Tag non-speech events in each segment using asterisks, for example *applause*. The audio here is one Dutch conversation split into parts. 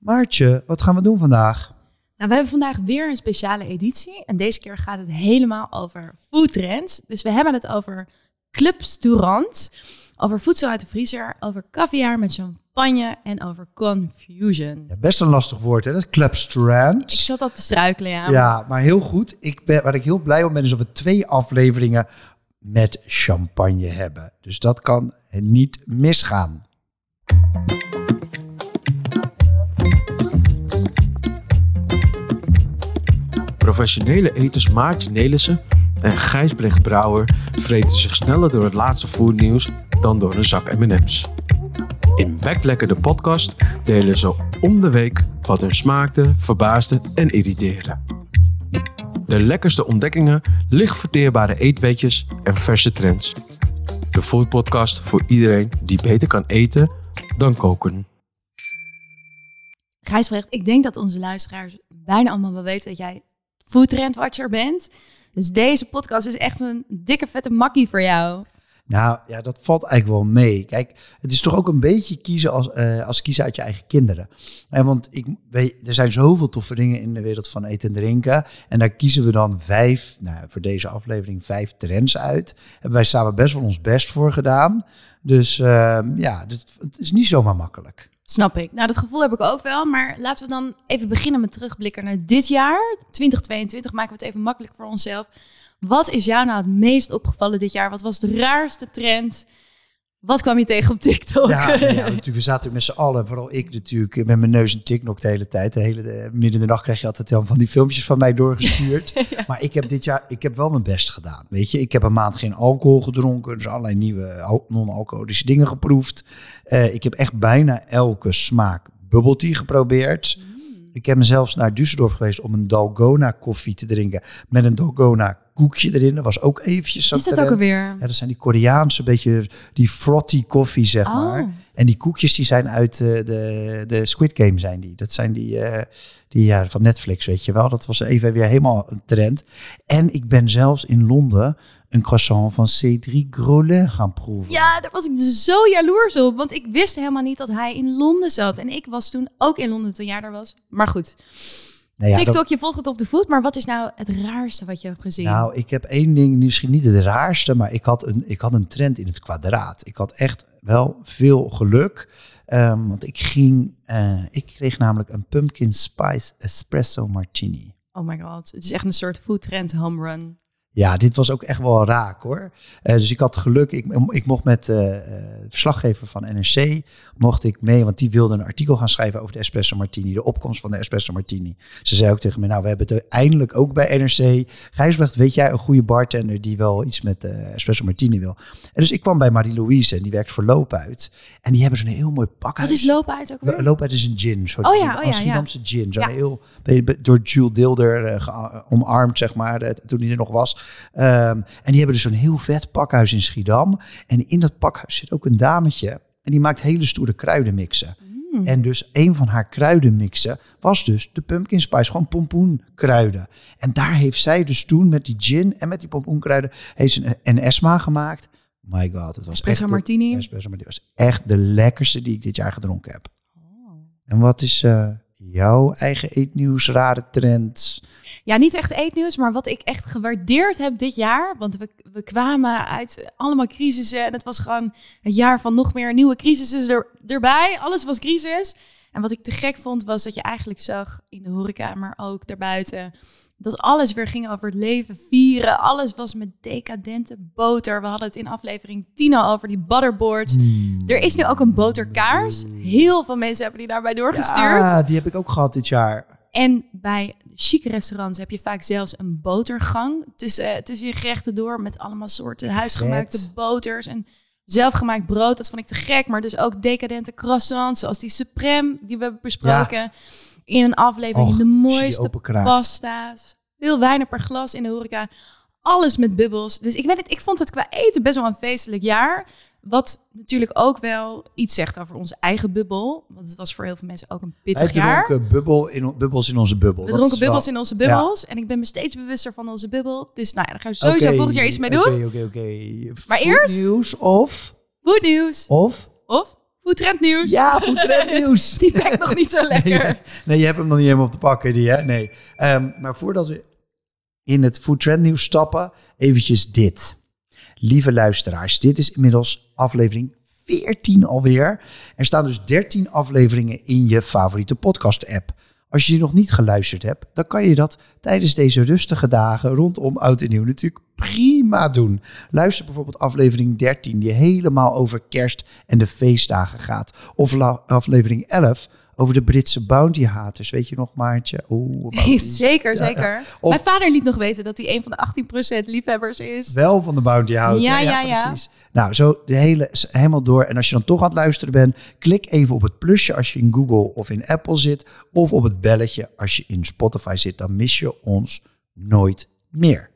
Maartje, wat gaan we doen vandaag? Nou, we hebben vandaag weer een speciale editie. En deze keer gaat het helemaal over foodtrends. Dus we hebben het over clubstourants, over voedsel uit de vriezer, over caviar met champagne en over confusion. Ja, best een lastig woord, hè? Dat is clubstrand. Ik zat al te struikelen, ja. Ja, maar heel goed. Ik ben, waar ik heel blij om ben, is dat we twee afleveringen met champagne hebben. Dus dat kan niet misgaan. Professionele eters Maartje Nelissen en Gijsbrecht Brouwer vreten zich sneller door het laatste foodnieuws dan door een zak M&M's. In Backlekker de podcast delen ze om de week wat hun smaakte, verbaasde en irriteerde. De lekkerste ontdekkingen, licht verteerbare eetweetjes en verse trends. De foodpodcast voor iedereen die beter kan eten dan koken. Gijsbrecht, ik denk dat onze luisteraars bijna allemaal wel weten dat jij foodtrendwatcher bent. Dus deze podcast is echt een dikke vette makkie voor jou. Nou ja, dat valt eigenlijk wel mee. Kijk, het is toch ook een beetje kiezen als, eh, als kiezen uit je eigen kinderen. En want ik, weet, er zijn zoveel toffe dingen in de wereld van eten en drinken. En daar kiezen we dan vijf, nou, voor deze aflevering vijf trends uit. Hebben wij samen best wel ons best voor gedaan. Dus uh, ja, het is niet zomaar makkelijk. Snap ik. Nou, dat gevoel heb ik ook wel. Maar laten we dan even beginnen met terugblikken naar dit jaar. 2022 maken we het even makkelijk voor onszelf. Wat is jou nou het meest opgevallen dit jaar? Wat was de raarste trend? Wat kwam je tegen op TikTok? Ja, ja *laughs* natuurlijk, we zaten met z'n allen, vooral ik natuurlijk, met mijn neus in TikTok de hele tijd. De hele de, midden in de nacht krijg je altijd van die filmpjes van mij doorgestuurd. *laughs* Maar ik heb dit jaar, ik heb wel mijn best gedaan. Weet je, ik heb een maand geen alcohol gedronken, dus allerlei nieuwe non-alcoholische dingen geproefd. Uh, ik heb echt bijna elke smaak bubble tea geprobeerd. Mm. Ik heb mezelf naar Düsseldorf geweest om een Dalgona koffie te drinken met een Dalgona koekje erin. Dat was ook eventjes. Is dat ook alweer? Ja, dat zijn die Koreaanse beetje die frotty koffie zeg oh. maar. En die koekjes die zijn uit uh, de, de Squid Game zijn die. Dat zijn die, uh, die ja, van Netflix, weet je wel. Dat was even weer helemaal een trend. En ik ben zelfs in Londen een croissant van Cédric Grolet gaan proeven. Ja, daar was ik zo jaloers op. Want ik wist helemaal niet dat hij in Londen zat. En ik was toen ook in Londen toen jaar daar was. Maar goed. Nou ja, TikTok, je volgt het op de voet, maar wat is nou het raarste wat je hebt gezien? Nou, ik heb één ding, misschien niet het raarste, maar ik had een, ik had een trend in het kwadraat. Ik had echt wel veel geluk, um, want ik ging, uh, ik kreeg namelijk een pumpkin spice espresso martini. Oh my god, het is echt een soort food trend home run. Ja, dit was ook echt wel raak hoor. Uh, dus ik had geluk. Ik, ik mocht met uh, verslaggever van NRC mocht ik mee, want die wilde een artikel gaan schrijven over de espresso martini, de opkomst van de espresso martini. Ze zei ook tegen me, nou we hebben het eindelijk ook bij NRC. Gijsbrecht, weet jij een goede bartender die wel iets met de espresso martini wil? En dus ik kwam bij Marie-Louise en die werkt voor Loopuit. En die hebben zo'n heel mooi pakhuis. Wat is Loopuit ook weer? Loopuit is een gin. Soort oh ja, oh ja, ja. gin. Zo'n heel, door Jules Dilder omarmd zeg maar, toen hij er nog was. Um, en die hebben dus zo'n heel vet pakhuis in Schiedam. En in dat pakhuis zit ook een dametje. En die maakt hele stoere kruidenmixen. Mm. En dus een van haar kruidenmixen was dus de pumpkin spice, gewoon pompoenkruiden. En daar heeft zij dus toen met die gin en met die pompoenkruiden heeft ze een, esma gemaakt. My god, het was espresso echt martini. De, espresso martini was echt de lekkerste die ik dit jaar gedronken heb. Oh. En wat is uh, jouw eigen eetnieuws, rare trends? Ja, niet echt eetnieuws, maar wat ik echt gewaardeerd heb dit jaar. Want we, we kwamen uit allemaal crisissen en het was gewoon het jaar van nog meer nieuwe crisissen er, erbij. Alles was crisis. En wat ik te gek vond, was dat je eigenlijk zag in de horeca, maar ook daarbuiten, dat alles weer ging over het leven vieren. Alles was met decadente boter. We hadden het in aflevering 10 al over die butterboards. Mm. Er is nu ook een boterkaars. Heel veel mensen hebben die daarbij doorgestuurd. Ja, die heb ik ook gehad dit jaar. En bij chique restaurants heb je vaak zelfs een botergang tussen, uh, tussen je gerechten door. Met allemaal soorten huisgemaakte boters en zelfgemaakt brood. Dat vond ik te gek. Maar dus ook decadente croissants, zoals die Supreme die we hebben besproken. In een aflevering de mooiste pasta's. Veel wijn per glas in de horeca. Alles met bubbels. Dus ik weet het, ik vond het qua eten best wel een feestelijk jaar. Wat natuurlijk ook wel iets zegt over onze eigen bubbel. Want het was voor heel veel mensen ook een pittig Wij jaar. dronken bubbel in, bubbels in onze bubbel. We dronken bubbels in onze bubbels. En ik ben me steeds bewuster van onze bubbel. Dus nou ja, daar gaan we sowieso okay, volgend jaar iets mee doen. Oké, oké, oké. Maar eerst... nieuws of... Food nieuws. Of... Of Foodtrend nieuws. Ja, Foodtrend *laughs* nieuws. Die ik nog niet zo lekker. Nee, nee, je hebt hem nog niet helemaal op te pakken, die hè? Nee. Ehm, maar voordat we in het Foodtrend nieuws stappen, eventjes dit. Lieve luisteraars, dit is inmiddels aflevering 14 alweer. Er staan dus 13 afleveringen in je favoriete podcast-app. Als je die nog niet geluisterd hebt, dan kan je dat tijdens deze rustige dagen rondom Oud en Nieuw natuurlijk prima doen. Luister bijvoorbeeld aflevering 13, die helemaal over kerst en de feestdagen gaat. Of aflevering 11 over de Britse bounty haters. Weet je nog, Maartje? Oeh, *laughs* zeker, zeker. Mijn vader liet nog weten dat hij een van de 18% liefhebbers is. Wel van de bounty houdt. Ja, ja, ja, precies. Nou, zo de hele, helemaal door. En als je dan toch aan het luisteren bent, klik even op het plusje als je in Google of in Apple zit. Of op het belletje als je in Spotify zit. Dan mis je ons nooit meer.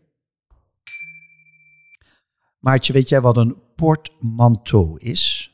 Maartje, weet jij wat een portmanteau is?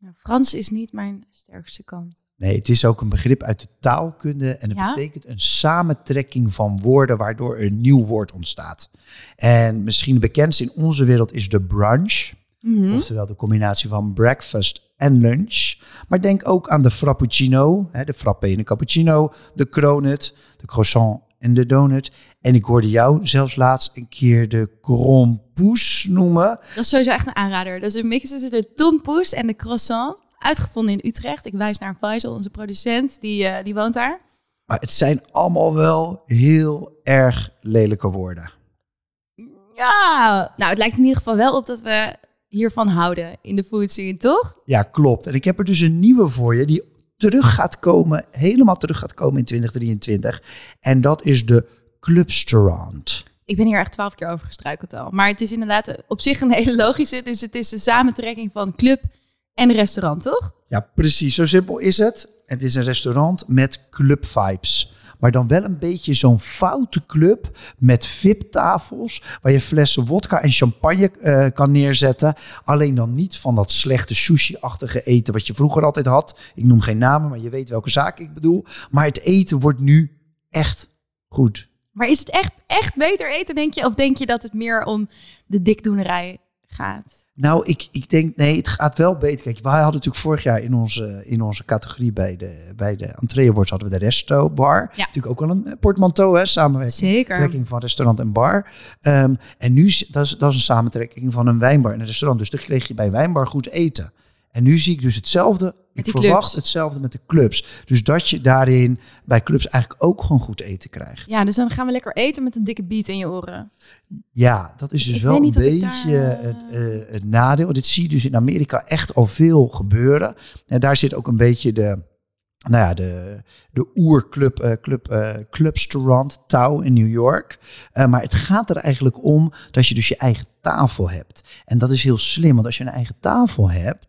Nou, Frans is niet mijn sterkste kant. Nee, het is ook een begrip uit de taalkunde en het betekent een samentrekking van woorden waardoor een nieuw woord ontstaat. En misschien het bekendste in onze wereld is de brunch, mm oftewel de combinatie van breakfast en lunch. Maar denk ook aan de frappuccino, hè, de frappe en de cappuccino, de cronut, de croissant en de donut. En ik hoorde jou zelfs laatst een keer de noemen. Dat is sowieso echt een aanrader. Dat is een mix tussen de tompoes en de croissant. Uitgevonden in Utrecht. Ik wijs naar Faisal, onze producent. Die, uh, die woont daar. Maar het zijn allemaal wel heel erg lelijke woorden. Ja, nou het lijkt in ieder geval wel op dat we hiervan houden in de food scene, toch? Ja, klopt. En ik heb er dus een nieuwe voor je die terug gaat komen, helemaal terug gaat komen in 2023. En dat is de Clubsterant. Ik ben hier echt twaalf keer over gestruikeld al. Maar het is inderdaad op zich een hele logische. Dus het is de samentrekking van club en restaurant, toch? Ja, precies. Zo simpel is het. Het is een restaurant met club vibes. Maar dan wel een beetje zo'n foute club met VIP-tafels. Waar je flessen wodka en champagne uh, kan neerzetten. Alleen dan niet van dat slechte sushi-achtige eten wat je vroeger altijd had. Ik noem geen namen, maar je weet welke zaak ik bedoel. Maar het eten wordt nu echt goed. Maar is het echt, echt beter eten, denk je? Of denk je dat het meer om de dikdoenerij gaat? Nou, ik, ik denk, nee, het gaat wel beter. Kijk, wij hadden natuurlijk vorig jaar in onze, in onze categorie bij de, bij de Entree Awards hadden we de Resto Bar. Ja. Natuurlijk ook wel een eh, portmanteau, hè, samenwerking. Zeker. Trekking van restaurant en bar. Um, en nu, dat is, dat is een samentrekking van een wijnbar en een restaurant. Dus dan kreeg je bij wijnbar goed eten. En nu zie ik dus hetzelfde. Ik verwacht hetzelfde met de clubs. Dus dat je daarin bij clubs eigenlijk ook gewoon goed eten krijgt. Ja, dus dan gaan we lekker eten met een dikke beat in je oren. Ja, dat is dus wel een beetje het, uh, het, nadeel. Dit zie je dus in Amerika echt al veel gebeuren. En daar zit ook een beetje de, nou ja, de, de oerclub, uh, club, uh, Tau in New York. Uh, maar het gaat er eigenlijk om dat je dus je eigen tafel hebt. En dat is heel slim, want als je een eigen tafel hebt,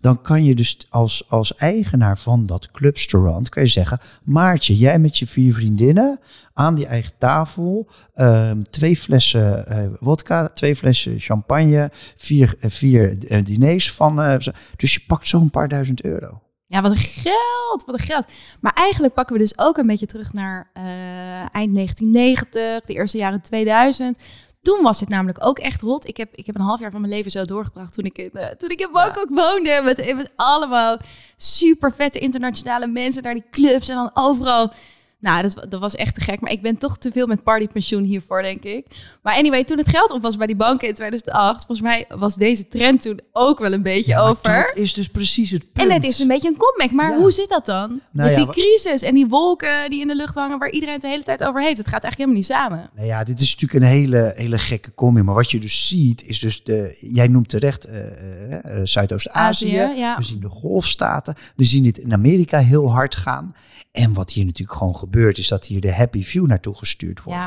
dan kan je dus als, als eigenaar van dat clubstaurant kan je zeggen, Maartje, jij met je vier vriendinnen aan die eigen tafel, um, twee flessen uh, wodka, twee flessen champagne, vier, uh, vier uh, diners van, dus je pakt zo'n paar duizend euro. Ja, wat een geld, wat een geld. Maar eigenlijk pakken we dus ook een beetje terug naar eind 1990, de eerste jaren 2000 toen was het namelijk ook echt rot. Ik heb, ik heb een half jaar van mijn leven zo doorgebracht toen ik in, uh, toen ik in Bangkok woonde. Met, met allemaal super vette internationale mensen naar die clubs. En dan overal nou, dat, dat, was echt te gek. Maar ik ben toch te veel met partypensioen hiervoor, denk ik. Maar anyway, toen het geld op was bij die banken in 2008... volgens mij was deze trend toen ook wel een beetje over. dat is dus precies het punt. En het is een beetje een comeback. Maar hoe zit dat dan? Nou met die crisis en die wolken die in de lucht hangen... waar iedereen het de hele tijd over heeft. Het gaat eigenlijk helemaal niet samen. Nou ja, dit is natuurlijk een hele, hele gekke combi. Maar wat je dus ziet, is dus de... Jij noemt terecht uh, uh, Zuidoost-Azië. Ja. We zien de golfstaten. We zien dit in Amerika heel hard gaan. En wat hier natuurlijk gewoon gebeurt, is dat hier de happy view naartoe gestuurd wordt.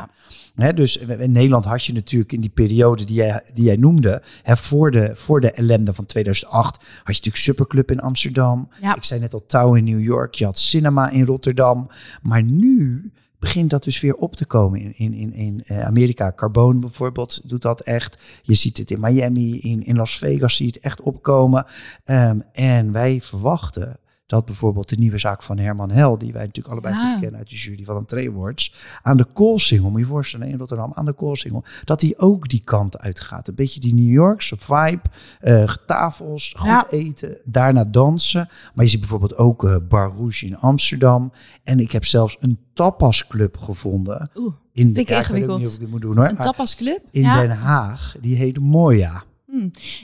Ja. dus in Nederland had je natuurlijk in die periode die jij, die jij noemde, voor, de, voor de ellende van 2008, had je natuurlijk Superclub in Amsterdam. Ja. Ik zei net al Touw in New York, je had Cinema in Rotterdam. Maar nu begint dat dus weer op te komen in, in, in, in eh, Amerika. Carbone bijvoorbeeld doet dat echt. Je ziet het in Miami, in, in Las Vegas zie je het echt opkomen. Um, en wij verwachten dat bijvoorbeeld de nieuwe zaak van Herman Hel, die wij natuurlijk allebei Ja. goed kennen uit de jury van een Awards, aan de Koolsingel, moet je voorstellen, in Rotterdam, aan de Koolsingel, dat die ook die kant uitgaat. Een beetje die New Yorkse vibe, eh, tafels, goed Ja. eten, daarna dansen. Maar je ziet bijvoorbeeld ook eh Bar Rouge in Amsterdam. En ik heb zelfs een tapasclub gevonden. Oeh, In ik weet ook niet of ik dit moet doen hoor. een maar tapasclub. in ja. Den Haag, die heet Moya.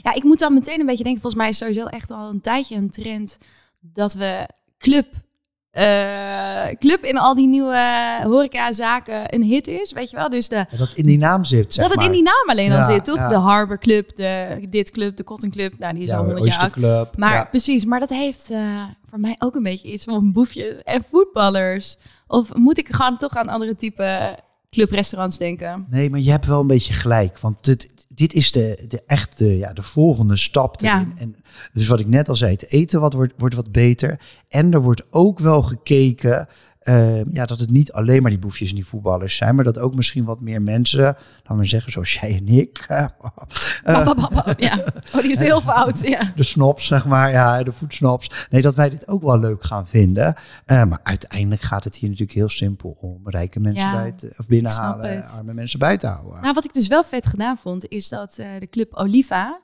ja, ik moet dan meteen een beetje denken, volgens mij is sowieso echt al een tijdje een trend dat we club, eh, club in al die nieuwe horecazaken een hit is, weet je wel. Dus de, Ja, Dat in die naam zit, zeg dat het in die naam alleen al zit, toch? De Harbor Club, de dit club, de Cotton Club, nou die is al honderd jaar oud. Maar precies, maar dat heeft eh, voor mij ook een beetje iets van boefjes en voetballers. Of moet ik gewoon toch aan andere type clubrestaurants denken? Nee, maar je hebt wel een beetje gelijk. Want dit, dit is de, de echte, ja, de volgende stap Ja. En dus wat ik net al zei, het eten wat wordt, wordt wat beter. En er wordt ook wel gekeken... eh, ja, dat het niet alleen maar die boefjes en die voetballers zijn, maar dat ook misschien wat meer mensen, laten we zeggen zoals jij en ik, *laughs* eh, *laughs* ja, oh, die is heel fout. Ja. de snobs, zeg maar, ja, de voedsnobs. Nee, dat wij dit ook wel leuk gaan vinden. Eh, maar uiteindelijk gaat het hier natuurlijk heel simpel om rijke mensen Ja, bij te, of binnenhalen, arme mensen bij te houden. Nou, wat ik dus wel vet gedaan vond, is dat eh, de club Oliva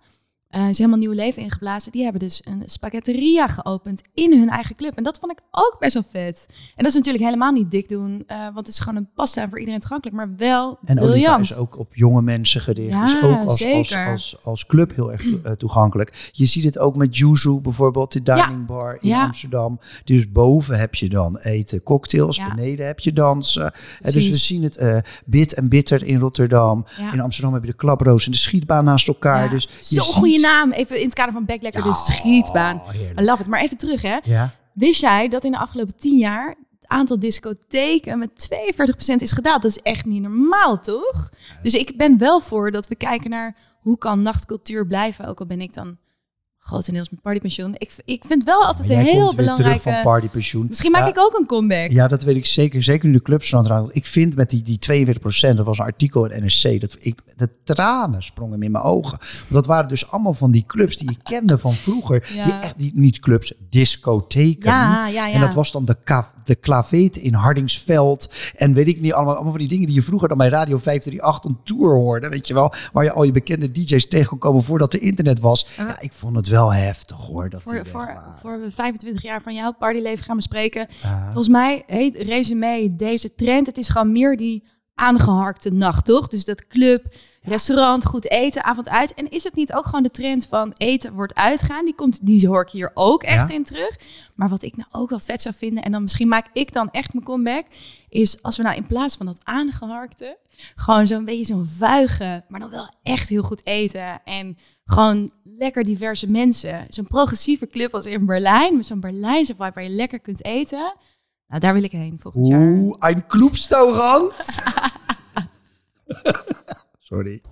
eh is helemaal nieuw leven ingeblazen. Die hebben dus een spaghetteria geopend in hun eigen club. En dat vond ik ook best wel vet. En dat is natuurlijk helemaal niet dik doen, eh, want het is gewoon een pasta voor iedereen toegankelijk, maar wel En Oliva briljant. is ook op jonge mensen gericht. Ja, dus ook als, als, zeker. als, als club heel erg eh, toegankelijk. Je ziet het ook met Yuzu bijvoorbeeld, de dining bar in Ja. Amsterdam. Dus boven heb je dan eten, cocktails. Beneden heb je dansen. Eh, dus we zien het bit en bitter in Rotterdam. In Amsterdam heb je de klaproos en de schietbaan naast elkaar. Dus je Zo'n naam. Even in het kader van Backlekker, Ja, de schietbaan. heerlijk. I love it. Maar even terug, hè. Ja. Wist jij dat in de afgelopen tien jaar het aantal discotheken met 42% is gedaald? Dat is echt niet normaal, toch? Dus ik ben wel voor dat we kijken naar hoe kan nachtcultuur blijven, ook al ben ik dan grotendeels met partypensioen. Ik, ik vind wel altijd een heel belangrijke... van partypensioen. Misschien maak Ja, ik ook een comeback. Ja, dat weet ik zeker. Zeker nu de clubs aan. Ik vind met die, die 42% dat was een artikel in NRC, dat ik, de tranen sprongen in mijn ogen. Want dat waren dus allemaal van die clubs die je kende van vroeger. Ja. Die echt, die, niet clubs, discotheken. Ja. En dat was dan de, ka- de klaveet in Hardingsveld. En weet ik niet, allemaal, allemaal van die dingen die je vroeger dan bij Radio 538 on tour hoorde. Weet je wel, waar je al je bekende DJ's tegen kon komen voordat er internet was. Ja, ik vond het wel heftig hoor. Dat voor, voor, voor we 25 jaar van jouw partyleven gaan bespreken. Volgens mij heet resume deze trend. Het is gewoon meer die aangeharkte nacht, toch? Dus dat club, restaurant, goed eten, avond uit. En is het niet ook gewoon de trend van eten wordt uitgaan? Die, komt, die hoor ik hier ook echt Ja. in terug. Maar wat ik nou ook wel vet zou vinden, en dan misschien maak ik dan echt mijn comeback, is als we nou in plaats van dat aangeharkte, gewoon zo'n beetje zo'n vuige, maar dan wel echt heel goed eten. En gewoon lekker diverse mensen. Zo'n progressieve club als in Berlijn, met zo'n Berlijnse vibe waar je lekker kunt eten. Nou, daar wil ik heen volgend jaar. Oeh, een Clubstaurant. *laughs* Sorry.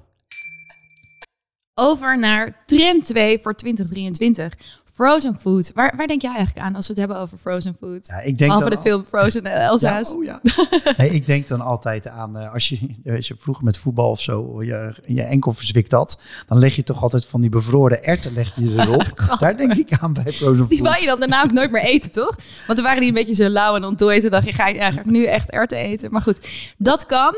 Over naar trend 2 voor 2023. Frozen food. Waar, waar denk jij eigenlijk aan als we het hebben over frozen food? Ja, ik denk Behalve de film Frozen en Elsa's. Ja, oh ja. *laughs* nee, ik denk dan altijd aan, eh, als, je, je vroeger met voetbal of zo je, je enkel verzwikt had, dan leg je toch altijd van die bevroren erten leg je erop. *laughs* Daar denk ik aan bij Frozen Die Food. wou je dan daarna ook nooit meer eten, toch? Want dan waren die een beetje zo lauw en ontdooid. Toen dacht je, ga, ja, ga ik nu echt erwten eten? Maar goed, dat kan.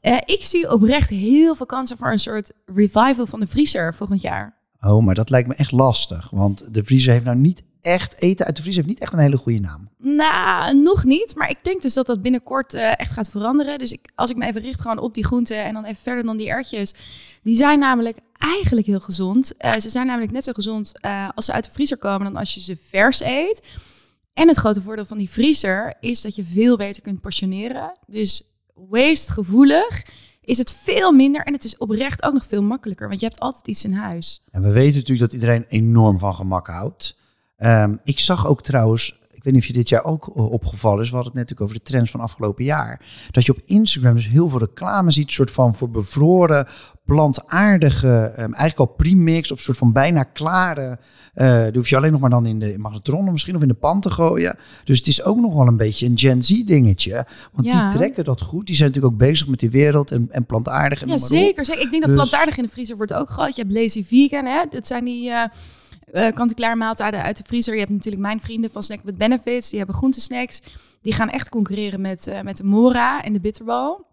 Eh, ik zie oprecht heel veel kansen voor een soort revival van de vriezer volgend jaar. Oh, maar dat lijkt me echt lastig, want de vriezer heeft nou niet echt, eten uit de vriezer heeft niet echt een hele goede naam. Nou, nog niet. Maar ik denk dus dat dat binnenkort eh, echt gaat veranderen. Dus ik, als ik me even richt gewoon op die groenten en dan even verder dan die ertjes. Die zijn namelijk eigenlijk heel gezond. Eh, ze zijn namelijk net zo gezond eh, als ze uit de vriezer komen dan als je ze vers eet. En het grote voordeel van die vriezer is dat je veel beter kunt portioneren. Dus waste gevoelig is het veel minder en het is oprecht ook nog veel makkelijker. Want je hebt altijd iets in huis. En we weten natuurlijk dat iedereen enorm van gemak houdt. Ehm, ik zag ook trouwens, ik weet niet of je dit jaar ook eh, opgevallen is, we hadden het net natuurlijk over de trends van afgelopen jaar, dat je op Instagram dus heel veel reclame ziet, soort van voor bevroren, plantaardige, ehm, eigenlijk al premix of soort van bijna klare, eh die hoef je alleen nog maar dan in de magnetron misschien of in de pan te gooien. Dus het is ook nog wel een beetje een Gen Z dingetje, want Ja. die trekken dat goed. Die zijn natuurlijk ook bezig met die wereld en, en plantaardig en Ja, zeker, zeker. Ik denk dat Dus- plantaardig in de vriezer wordt ook groot. Je hebt lazy vegan, hè? Dat zijn die eh, uh, kant-en-klaar maaltijden uit de vriezer. Je hebt natuurlijk mijn vrienden van Snack with Benefits. Die hebben groentesnacks. Die gaan echt concurreren met, uh, met de Mora en de Bitterbal.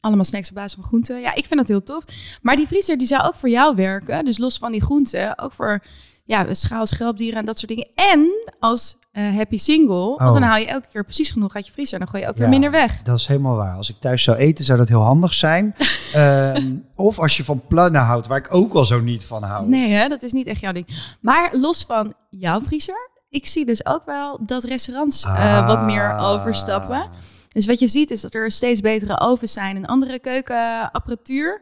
Allemaal snacks op basis van groenten. Ja, ik vind dat heel tof. Maar die vriezer die zou ook voor jou werken. Dus los van die groenten. Ook voor ja, schaal, schelpdieren en dat soort dingen. En als uh, happy single, want dan Oh. haal je elke keer precies genoeg uit je vriezer. Dan gooi je ook weer minder weg. Dat is helemaal waar. Als ik thuis zou eten, zou dat heel handig zijn. *laughs* Ehm, of als je van plannen houdt, waar ik ook wel zo niet van hou. Nee, hè, dat is niet echt jouw ding. Maar los van jouw vriezer, ik zie dus ook wel dat restaurants eh, wat meer Ah. overstappen. Dus wat je ziet is dat er steeds betere ovens zijn en andere keukenapparatuur.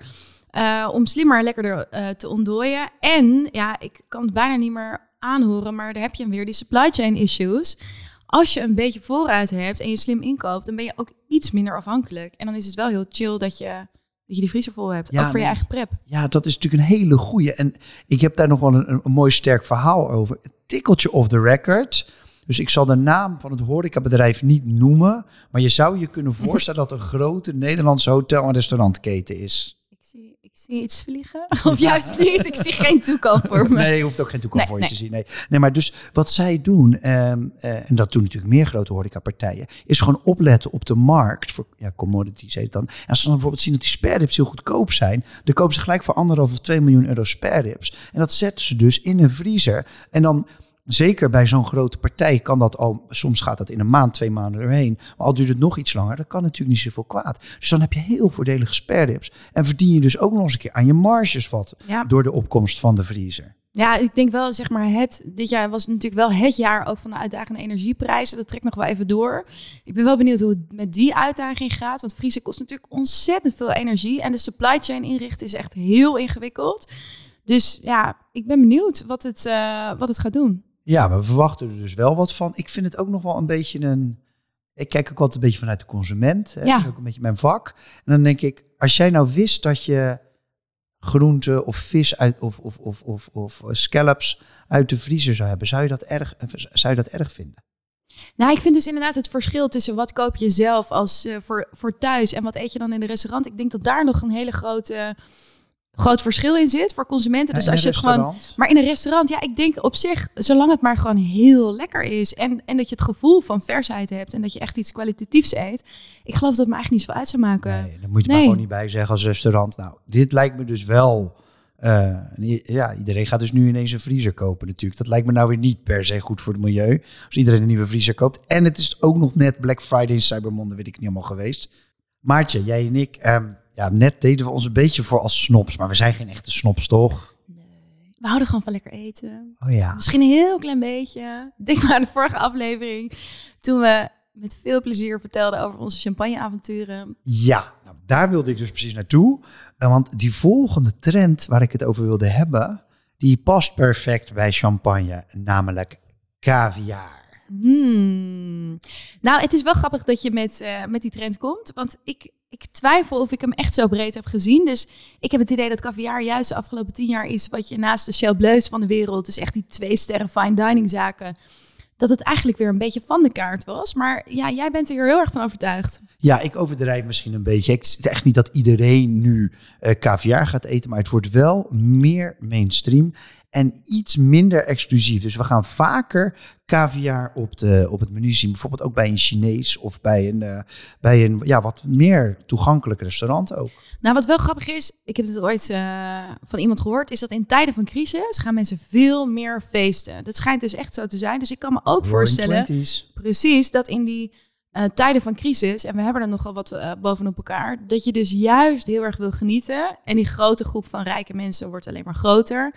eh, om slimmer en lekkerder eh, te ontdooien. En ja, ik kan het bijna niet meer aanhoren, maar daar heb je hem weer, die supply chain issues. Als je een beetje voorraad hebt en je slim inkoopt, dan ben je ook iets minder afhankelijk. En dan is het wel heel chill dat je, dat je die vriezer vol hebt. Ja, ook voor je eigen prep. Ja, dat is natuurlijk een hele goeie. En ik heb daar nog wel een, een, een mooi sterk verhaal over. Een tikkeltje off the record. Dus ik zal de naam van het horecabedrijf niet noemen. Maar je zou je kunnen *laughs* voorstellen dat een grote Nederlandse hotel- en restaurantketen is. Ik zie, ik zie iets vliegen. *laughs* Of juist niet. Ik zie geen toekomst voor me. Nee, je hoeft ook geen toekomst Nee, voor je nee. te zien. Nee. nee, maar dus wat zij doen, ehm, eh, en dat doen natuurlijk meer grote horecapartijen, is gewoon opletten op de markt voor ja, commodities heet het dan. En als ze dan bijvoorbeeld zien dat die spareribs heel goedkoop zijn, dan kopen ze gelijk voor anderhalf of 2 miljoen euro spareribs. En dat zetten ze dus in een vriezer. En dan Zeker bij zo'n grote partij kan dat al, soms gaat dat in een maand, twee maanden erheen. Maar al duurt het nog iets langer, dan kan natuurlijk niet zoveel kwaad. Dus dan heb je heel voordelige spareribs. En verdien je dus ook nog eens een keer aan je marges wat Ja. door de opkomst van de vriezer. Ja, ik denk wel, zeg maar, het, dit jaar was natuurlijk wel het jaar ook van de uitdagende energieprijzen. Dat trekt nog wel even door. Ik ben wel benieuwd hoe het met die uitdaging gaat. Want vriezen kost natuurlijk ontzettend veel energie. En de supply chain inrichten is echt heel ingewikkeld. Dus ja, ik ben benieuwd wat het, eh, wat het gaat doen. Ja, we verwachten er dus wel wat van. Ik vind het ook nog wel een beetje een. Ik kijk ook altijd een beetje vanuit de consument. Hè? Ja. Ook een beetje mijn vak. En dan denk ik, als jij nou wist dat je groente of vis uit of, of, of, of, of scallops uit de vriezer zou hebben, zou je dat erg, zou je dat erg vinden? Nou, ik vind dus inderdaad het verschil tussen wat koop je zelf als eh, voor, voor thuis en wat eet je dan in de restaurant. Ik denk dat daar nog een hele grote, groot verschil in zit voor consumenten. Dus In als je het gewoon? Maar in een restaurant, ja, ik denk op zich, zolang het maar gewoon heel lekker is en, en dat je het gevoel van versheid hebt en dat je echt iets kwalitatiefs eet, ik geloof dat het me eigenlijk niet zo uit zou maken. Nee, dan moet je maar gewoon niet bij zeggen als restaurant. Nou, dit lijkt me dus wel. eh, ja, iedereen gaat dus nu ineens een vriezer kopen natuurlijk. Dat lijkt me nou weer niet per se goed voor het milieu. Als iedereen een nieuwe vriezer koopt. En het is ook nog net Black Friday en Cyber Monday, weet ik niet allemaal geweest. Maartje, jij en ik, ehm, ja, net deden we ons een beetje voor als snops. Maar we zijn geen echte snops, toch? We houden gewoon van lekker eten. Oh ja. Misschien een heel klein beetje. Denk maar aan de vorige aflevering, toen we met veel plezier vertelden over onze champagneavonturen. Ja, nou, daar wilde ik dus precies naartoe. Eh, Want die volgende trend waar ik het over wilde hebben, die past perfect bij champagne, namelijk caviar. Hmm. Nou, het is wel grappig dat je met, eh, met die trend komt. Want ik, ik twijfel of ik hem echt zo breed heb gezien. Dus ik heb het idee dat caviar juist de afgelopen tien jaar is... wat je naast de Shell Bleus van de wereld... dus echt die twee sterren fine dining zaken... dat het eigenlijk weer een beetje van de kaart was. Maar ja, jij bent er heel erg van overtuigd. Ja, ik overdrijf misschien een beetje. Ik is echt niet dat iedereen nu caviar gaat eten, maar het wordt wel meer mainstream en iets minder exclusief. Dus we gaan vaker caviar op, de, op het menu zien. Bijvoorbeeld ook bij een Chinees of bij een, eh, bij een ja, wat meer toegankelijk restaurant ook. Nou, wat wel grappig is, ik heb dit ooit eh, van iemand gehoord, is dat in tijden van crisis gaan mensen veel meer feesten. Dat schijnt dus echt zo te zijn. Dus ik kan me ook voorstellen, Roaring 20s. precies, dat in die eh, tijden van crisis, en we hebben er nogal wat bovenop elkaar, dat je dus juist heel erg wil genieten. En die grote groep van rijke mensen wordt alleen maar groter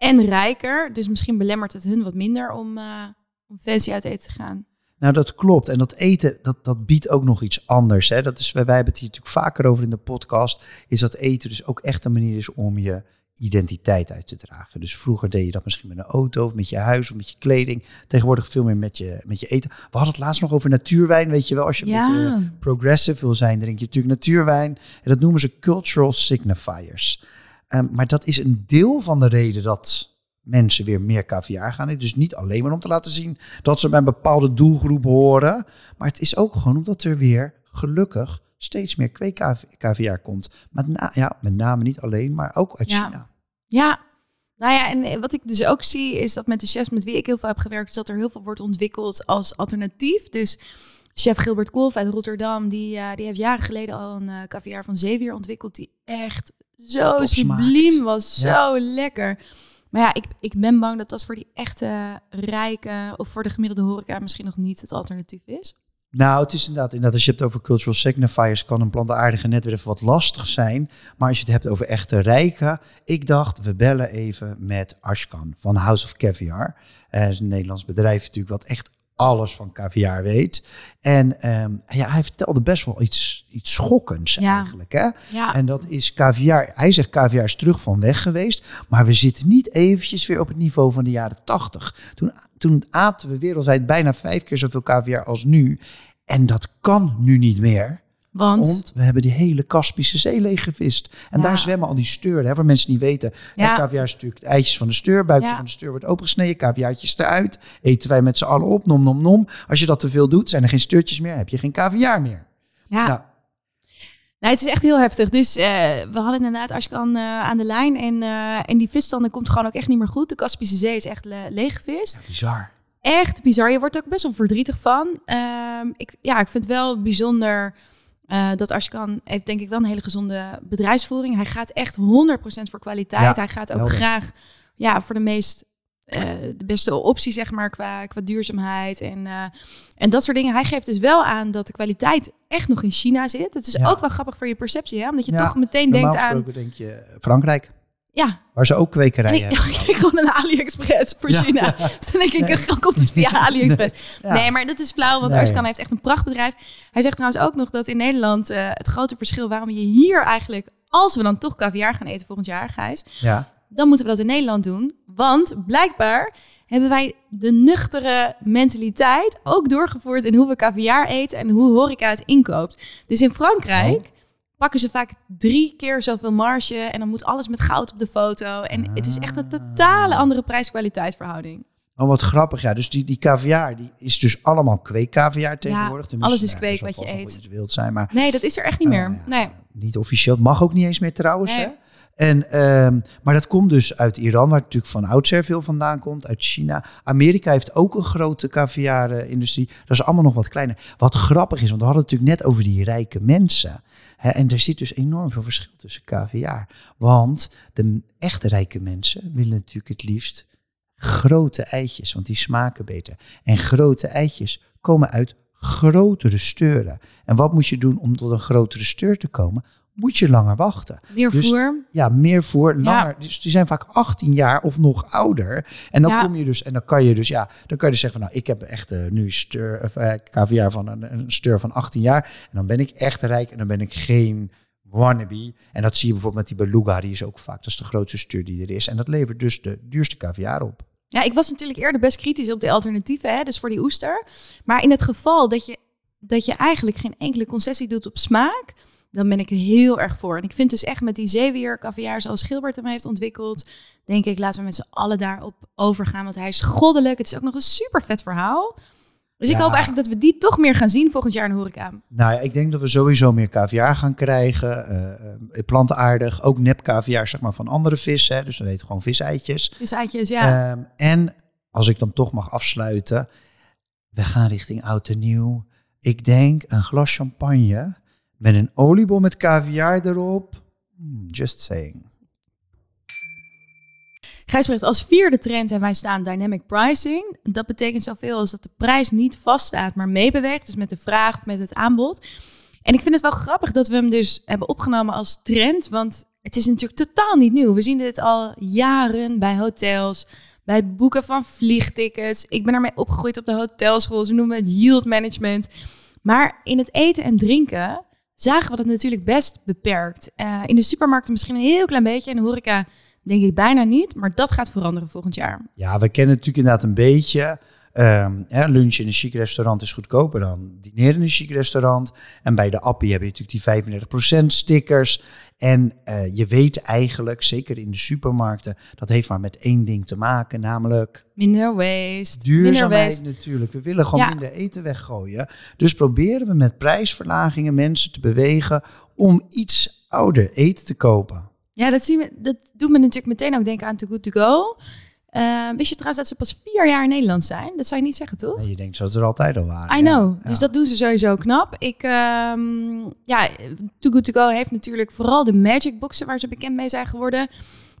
en rijker. Dus misschien belemmert het hun wat minder om, eh, om fancy uit eten te gaan. Nou, dat klopt. En dat eten, dat, dat biedt ook nog iets anders. Hè? Dat is, wij, wij hebben het hier natuurlijk vaker over in de podcast. Is dat eten dus ook echt een manier is om je identiteit uit te dragen. Dus vroeger deed je dat misschien met een auto of met je huis of met je kleding. Tegenwoordig veel meer met je, met je eten. We hadden het laatst nog over natuurwijn. Weet je wel, als je een beetje progressive wil zijn, drink je natuurlijk natuurwijn. En dat noemen ze cultural signifiers. Ehm, maar dat is een deel van de reden dat mensen weer meer caviar gaan eten. Dus niet alleen maar om te laten zien dat ze bij een bepaalde doelgroep horen. Maar het is ook gewoon omdat er weer gelukkig steeds meer kweekcaviar komt. Met, na, ja, met name niet alleen, maar ook uit Ja. China. Ja. Nou ja, en wat ik dus ook zie is dat met de chefs met wie ik heel veel heb gewerkt, is dat er heel veel wordt ontwikkeld als alternatief. Dus chef Gilbert Kolf uit Rotterdam, die, uh, die heeft jaren geleden al een uh, caviar van zeewier ontwikkeld, die echt zo subliem was, zo lekker. Maar ja, ik, ik ben bang dat dat voor die echte rijke of voor de gemiddelde horeca misschien nog niet het alternatief is. Nou, het is inderdaad, inderdaad, als je het over cultural signifiers, kan een plantaardige net weer even wat lastig zijn. Maar als je het hebt over echte rijken, ik dacht, we bellen even met Ashkan van House of Caviar. Uh, is een Nederlands bedrijf natuurlijk wat echt alles van caviar weet. En um, ja, hij vertelde best wel iets, iets schokkends ja. eigenlijk. Hè? Ja. En dat is caviar. Hij zegt caviar is terug van weg geweest. Maar we zitten niet eventjes weer op het niveau van de jaren tachtig. Toen, toen aten we wereldwijd bijna vijf keer zoveel caviar als nu. En dat kan nu niet meer. Want? we hebben die hele Kaspische Zee leeggevist. En Ja. daar zwemmen al die steuren. Hè, voor mensen die niet weten. Ja. En caviar is natuurlijk de eitjes van de steur. Buikje Ja. van de steur wordt opengesneden. Caviaartjes eruit. Eten wij met z'n allen op. Nom, nom, nom. Als je dat te veel doet, zijn er geen steurtjes meer. Heb je geen caviar meer. Ja, Nou, Nee, het is echt heel heftig. Dus eh, we hadden inderdaad Ashkan eh aan de lijn. En, en die visstanden komt gewoon ook echt niet meer goed. De Kaspische Zee is echt le leeggevist. ja, bizar. Echt bizar. Je wordt er ook best wel verdrietig van. Ehm, ik, ja, ik vind het wel bijzonder eh, dat Ashkan heeft denk ik wel een hele gezonde bedrijfsvoering. Hij gaat echt 100% voor kwaliteit. Ja, Hij gaat ook helder. graag ja, voor de meest... eh, de beste optie, zeg maar, qua, qua duurzaamheid en, eh, en dat soort dingen. Hij geeft dus wel aan dat de kwaliteit echt nog in China zit. Het is Ja. ook wel grappig voor je perceptie, hè? omdat je Ja, toch meteen denkt aan... denk je Frankrijk. Ja, Waar ze ook en kwekerijen ik, hebben. *laughs* ik kreeg gewoon een AliExpress voor Ja, China. Dus *laughs* dan denk ik, dan komt het via *laughs* AliExpress. Ja. Nee, maar dat is flauw, want Nee. Arskan heeft echt een prachtbedrijf. Hij zegt trouwens ook nog dat in Nederland eh, het grote verschil waarom je hier eigenlijk, als we dan toch caviar gaan eten volgend jaar, Gijs, Ja. dan moeten we dat in Nederland doen. Want blijkbaar hebben wij de nuchtere mentaliteit ook doorgevoerd in hoe we caviar eten en hoe horeca het inkoopt. Dus in Frankrijk pakken ze vaak drie keer zoveel marge en dan moet alles met goud op de foto. En het is echt een totale andere prijs-kwaliteit verhouding. Oh, wat grappig. Ja, dus die, die caviar die is dus allemaal kweekcaviar tegenwoordig. Tenminste, alles is nou, kweek er wat je eet. wild zijn, maar Nee, dat is er echt niet meer. Oh, ja. Nee. niet officieel. Het mag ook niet eens meer trouwens. Nee. Hè? En, ehm, maar dat komt dus uit Iran, waar natuurlijk van oudsher veel vandaan komt. Uit China. Amerika heeft ook een grote caviar-industrie. Dat is allemaal nog wat kleiner. Wat grappig is, want we hadden het natuurlijk net over die rijke mensen. En er zit dus enorm veel verschil tussen caviar. Want de echte rijke mensen willen natuurlijk het liefst grote eitjes, want die smaken beter. En grote eitjes komen uit grotere steuren. En wat moet je doen om tot een grotere steur te komen? Moet je langer wachten. Meer Dus- voer. Ja, meer voor, langer. Dus die zijn vaak 18 jaar of nog ouder. En dan Ja. kom je dus, en dan kan je dus, ja, dan kan je dus zeggen van, nou, ik heb echt eh, nu steur, of, eh, caviar van een, een steur van 18 jaar. En dan ben ik echt rijk en dan ben ik geen wannabe. En dat zie je bijvoorbeeld met die beluga, die is ook vaak, dat is de grootste steur die er is. En dat levert dus de duurste caviar op. Ja, ik was natuurlijk eerder best kritisch op de alternatieven, hè, dus voor die oester. Maar in het geval dat je, dat je eigenlijk geen enkele concessie doet op smaak, dan ben ik er heel erg voor. En ik vind dus echt met die zeewier caviar zoals Gilbert hem heeft ontwikkeld, denk ik, laten we met z'n allen daarop overgaan. Want hij is goddelijk. Het is ook nog een super vet verhaal. Dus ik hoop eigenlijk dat we die toch meer gaan zien volgend jaar in de horeca. Nou ja, ik denk dat we sowieso meer caviar gaan krijgen. eh, eh, plantaardig, ook nep caviar zeg maar, van andere vissen. Dus dat heet gewoon viseitjes. Dus eitjes, ja. Ehm, en als ik dan toch mag afsluiten, we gaan richting oud en nieuw. Ik denk een glas champagne met een oliebol met caviar erop. Just saying. Gijsbrecht, als vierde trend en wij staan dynamic pricing. Dat betekent zoveel als dat de prijs niet vaststaat, maar meebeweegt. Dus met de vraag of met het aanbod. En ik vind het wel grappig dat we hem dus hebben opgenomen als trend. Want het is natuurlijk totaal niet nieuw. We zien dit al jaren bij hotels, bij boeken van vliegtickets. Ik ben ermee opgegroeid op de hotelschool. Ze noemen het yield management. Maar in het eten en drinken zagen we dat natuurlijk best beperkt. Eh, in de supermarkten misschien een heel klein beetje. In de horeca denk ik bijna niet. Maar dat gaat veranderen volgend jaar. Ja, we kennen natuurlijk inderdaad een beetje. Ehm, hè, lunch in een chic restaurant is goedkoper dan dineren in een chic restaurant. En bij de appie heb je natuurlijk die 35% stickers. En eh, je weet eigenlijk, zeker in de supermarkten, dat heeft maar met één ding te maken, namelijk Minder waste. duurzaamheid Minder waste. natuurlijk. We willen gewoon Ja. minder eten weggooien. Dus proberen we met prijsverlagingen mensen te bewegen om iets ouder eten te kopen. Ja, dat, zien we, dat doet me natuurlijk meteen ook denken aan Too Good To Go. Uh, wist je trouwens dat ze pas vier jaar in Nederland zijn? Dat zou je niet zeggen, toch? Nee, je denkt dat ze er altijd al waren. I know. Dus dat doen ze sowieso knap. Ik, um, ja, Too Good To Go heeft natuurlijk vooral de Magic Boxen waar ze bekend mee zijn geworden.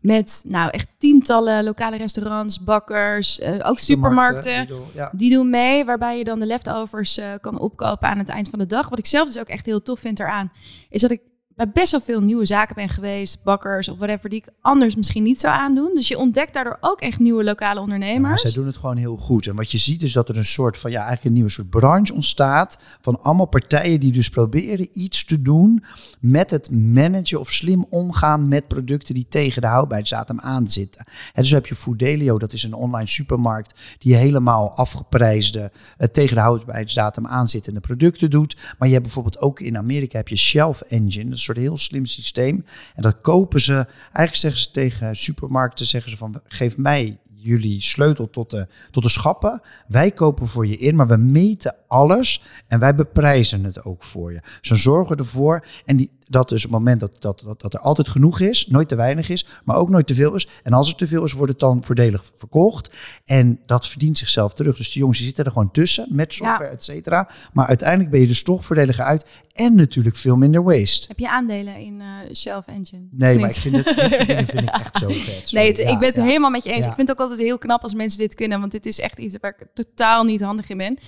Met nou echt tientallen lokale restaurants, bakkers, uh, ook supermarkten. Die doen, ja. die doen, mee, waarbij je dan de leftovers uh, kan opkopen aan het eind van de dag. Wat ik zelf dus ook echt heel tof vind eraan, is dat ik bij best wel veel nieuwe zaken ben geweest, bakkers of whatever, die ik anders misschien niet zou aandoen. Dus je ontdekt daardoor ook echt nieuwe lokale ondernemers. Ja, zij doen het gewoon heel goed. En wat je ziet is dat er een soort van, ja, eigenlijk een nieuwe soort branche ontstaat van allemaal partijen die dus proberen iets te doen met het managen of slim omgaan met producten die tegen de houdbaarheidsdatum aan zitten. En dus heb je Foodelio, dat is een online supermarkt die helemaal afgeprijsde, uh, tegen de houdbaarheidsdatum aanzittende producten doet. Maar je hebt bijvoorbeeld ook in Amerika heb je Shelf Engine, soort heel slim systeem. En dat kopen ze. Eigenlijk zeggen ze tegen supermarkten: zeggen ze van geef mij jullie sleutel tot de, tot de schappen. Wij kopen voor je in, maar we meten alles en wij beprijzen het ook voor je. Ze zorgen ervoor en die, dat dus op het moment dat, dat, dat, dat er altijd genoeg is, nooit te weinig is, maar ook nooit te veel is. En als er te veel is, wordt het dan voordelig verkocht. En dat verdient zichzelf terug. Dus die jongens die zitten er gewoon tussen met software, ja. et cetera. Maar uiteindelijk ben je dus toch voordeliger uit en natuurlijk veel minder waste. Heb je aandelen in uh, Shelf Engine? Nee, maar ik vind het, vind ik *laughs* echt zo vet. Nee, ik ben het helemaal met je eens. Ik vind het ook altijd heel knap als mensen dit kunnen, want dit is echt iets waar ik totaal niet handig in ben.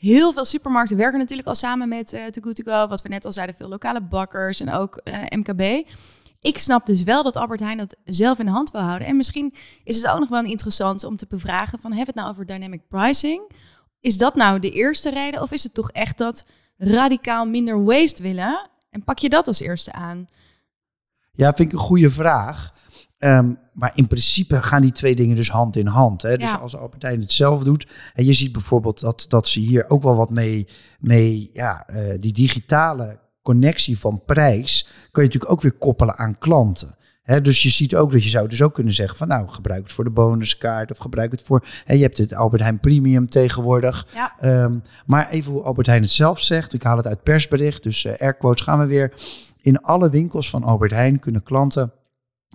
Heel veel supermarkten werken natuurlijk al samen met uh, Good To Go. Wat we net al zeiden, veel lokale bakkers en ook uh, MKB. Ik snap dus wel dat Albert Heijn dat zelf in de hand wil houden. En misschien is het ook nog wel interessant om te bevragen van... hebben we het nou over dynamic pricing? Is dat nou de eerste reden? Of is het toch echt dat radicaal minder waste willen? En pak je dat als eerste aan? Ja, vind ik een goede vraag. Um, maar in principe gaan die twee dingen dus hand in hand. Hè? Dus als Albert Heijn het zelf doet. En je ziet bijvoorbeeld dat, dat ze hier ook wel wat mee, mee ja, uh, die digitale connectie van prijs, kun je natuurlijk ook weer koppelen aan klanten. He, dus je ziet ook dat je zou dus ook kunnen zeggen van nou gebruik het voor de bonuskaart of gebruik het voor. He, je hebt het Albert Heijn Premium tegenwoordig. Ja. Um, maar even hoe Albert Heijn het zelf zegt. Ik haal het uit persbericht. Dus uh, airquotes gaan we weer. In alle winkels van Albert Heijn kunnen klanten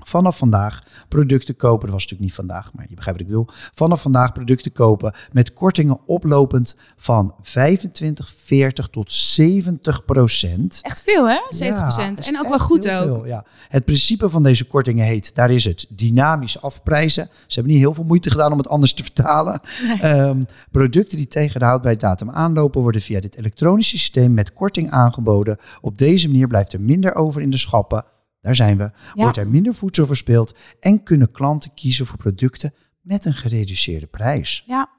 vanaf vandaag producten kopen. Dat was natuurlijk niet vandaag, maar je begrijpt wat ik bedoel. Vanaf vandaag producten kopen met kortingen oplopend van 25, 40 tot 70 procent. Echt veel hè? 70 procent. en ook wel goed ook. Veel, ja. Het principe van deze kortingen heet, daar is het, dynamisch afprijzen. Ze hebben niet heel veel moeite gedaan om het anders te vertalen. Nee. Um, producten die tegen de houdbaarheidsdatum aanlopen worden via dit elektronische systeem met korting aangeboden. Op deze manier blijft er minder over in de schappen daar zijn we. Ja. Wordt er minder voedsel verspeeld en kunnen klanten kiezen voor producten met een gereduceerde prijs. Ja.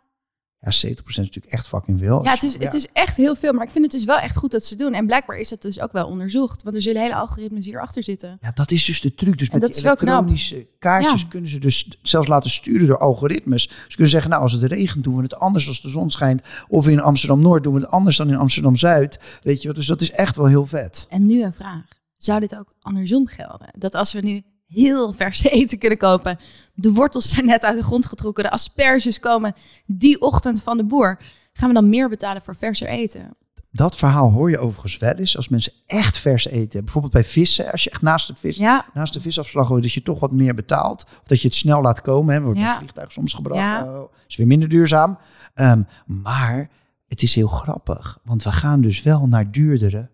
Ja, 70% is natuurlijk echt fucking veel. Ja, het is, het is echt heel veel. Maar ik vind het dus wel echt goed dat ze doen. En blijkbaar is dat dus ook wel onderzocht. Want er zullen hele algoritmes hierachter zitten. Ja, dat is dus de truc. Dus met die elektronische kaartjes ja. kunnen ze dus zelfs laten sturen door algoritmes. Ze kunnen zeggen, nou als het regent doen we het anders als de zon schijnt. Of in Amsterdam-Noord doen we het anders dan in Amsterdam-Zuid. Weet je, dus dat is echt wel heel vet. En nu een vraag zou dit ook andersom gelden? Dat als we nu heel vers *laughs* eten kunnen kopen, de wortels zijn net uit de grond getrokken, de asperges komen die ochtend van de boer, gaan we dan meer betalen voor verser eten? Dat verhaal hoor je overigens wel eens als mensen echt vers eten. Bijvoorbeeld bij vissen, als je echt naast de, vis, ja. naast de visafslag hoort, dat je toch wat meer betaalt. Of dat je het snel laat komen. Hè. Wordt ja. het vliegtuig soms gebracht. Ja. Oh, is weer minder duurzaam. Um, maar het is heel grappig, want we gaan dus wel naar duurdere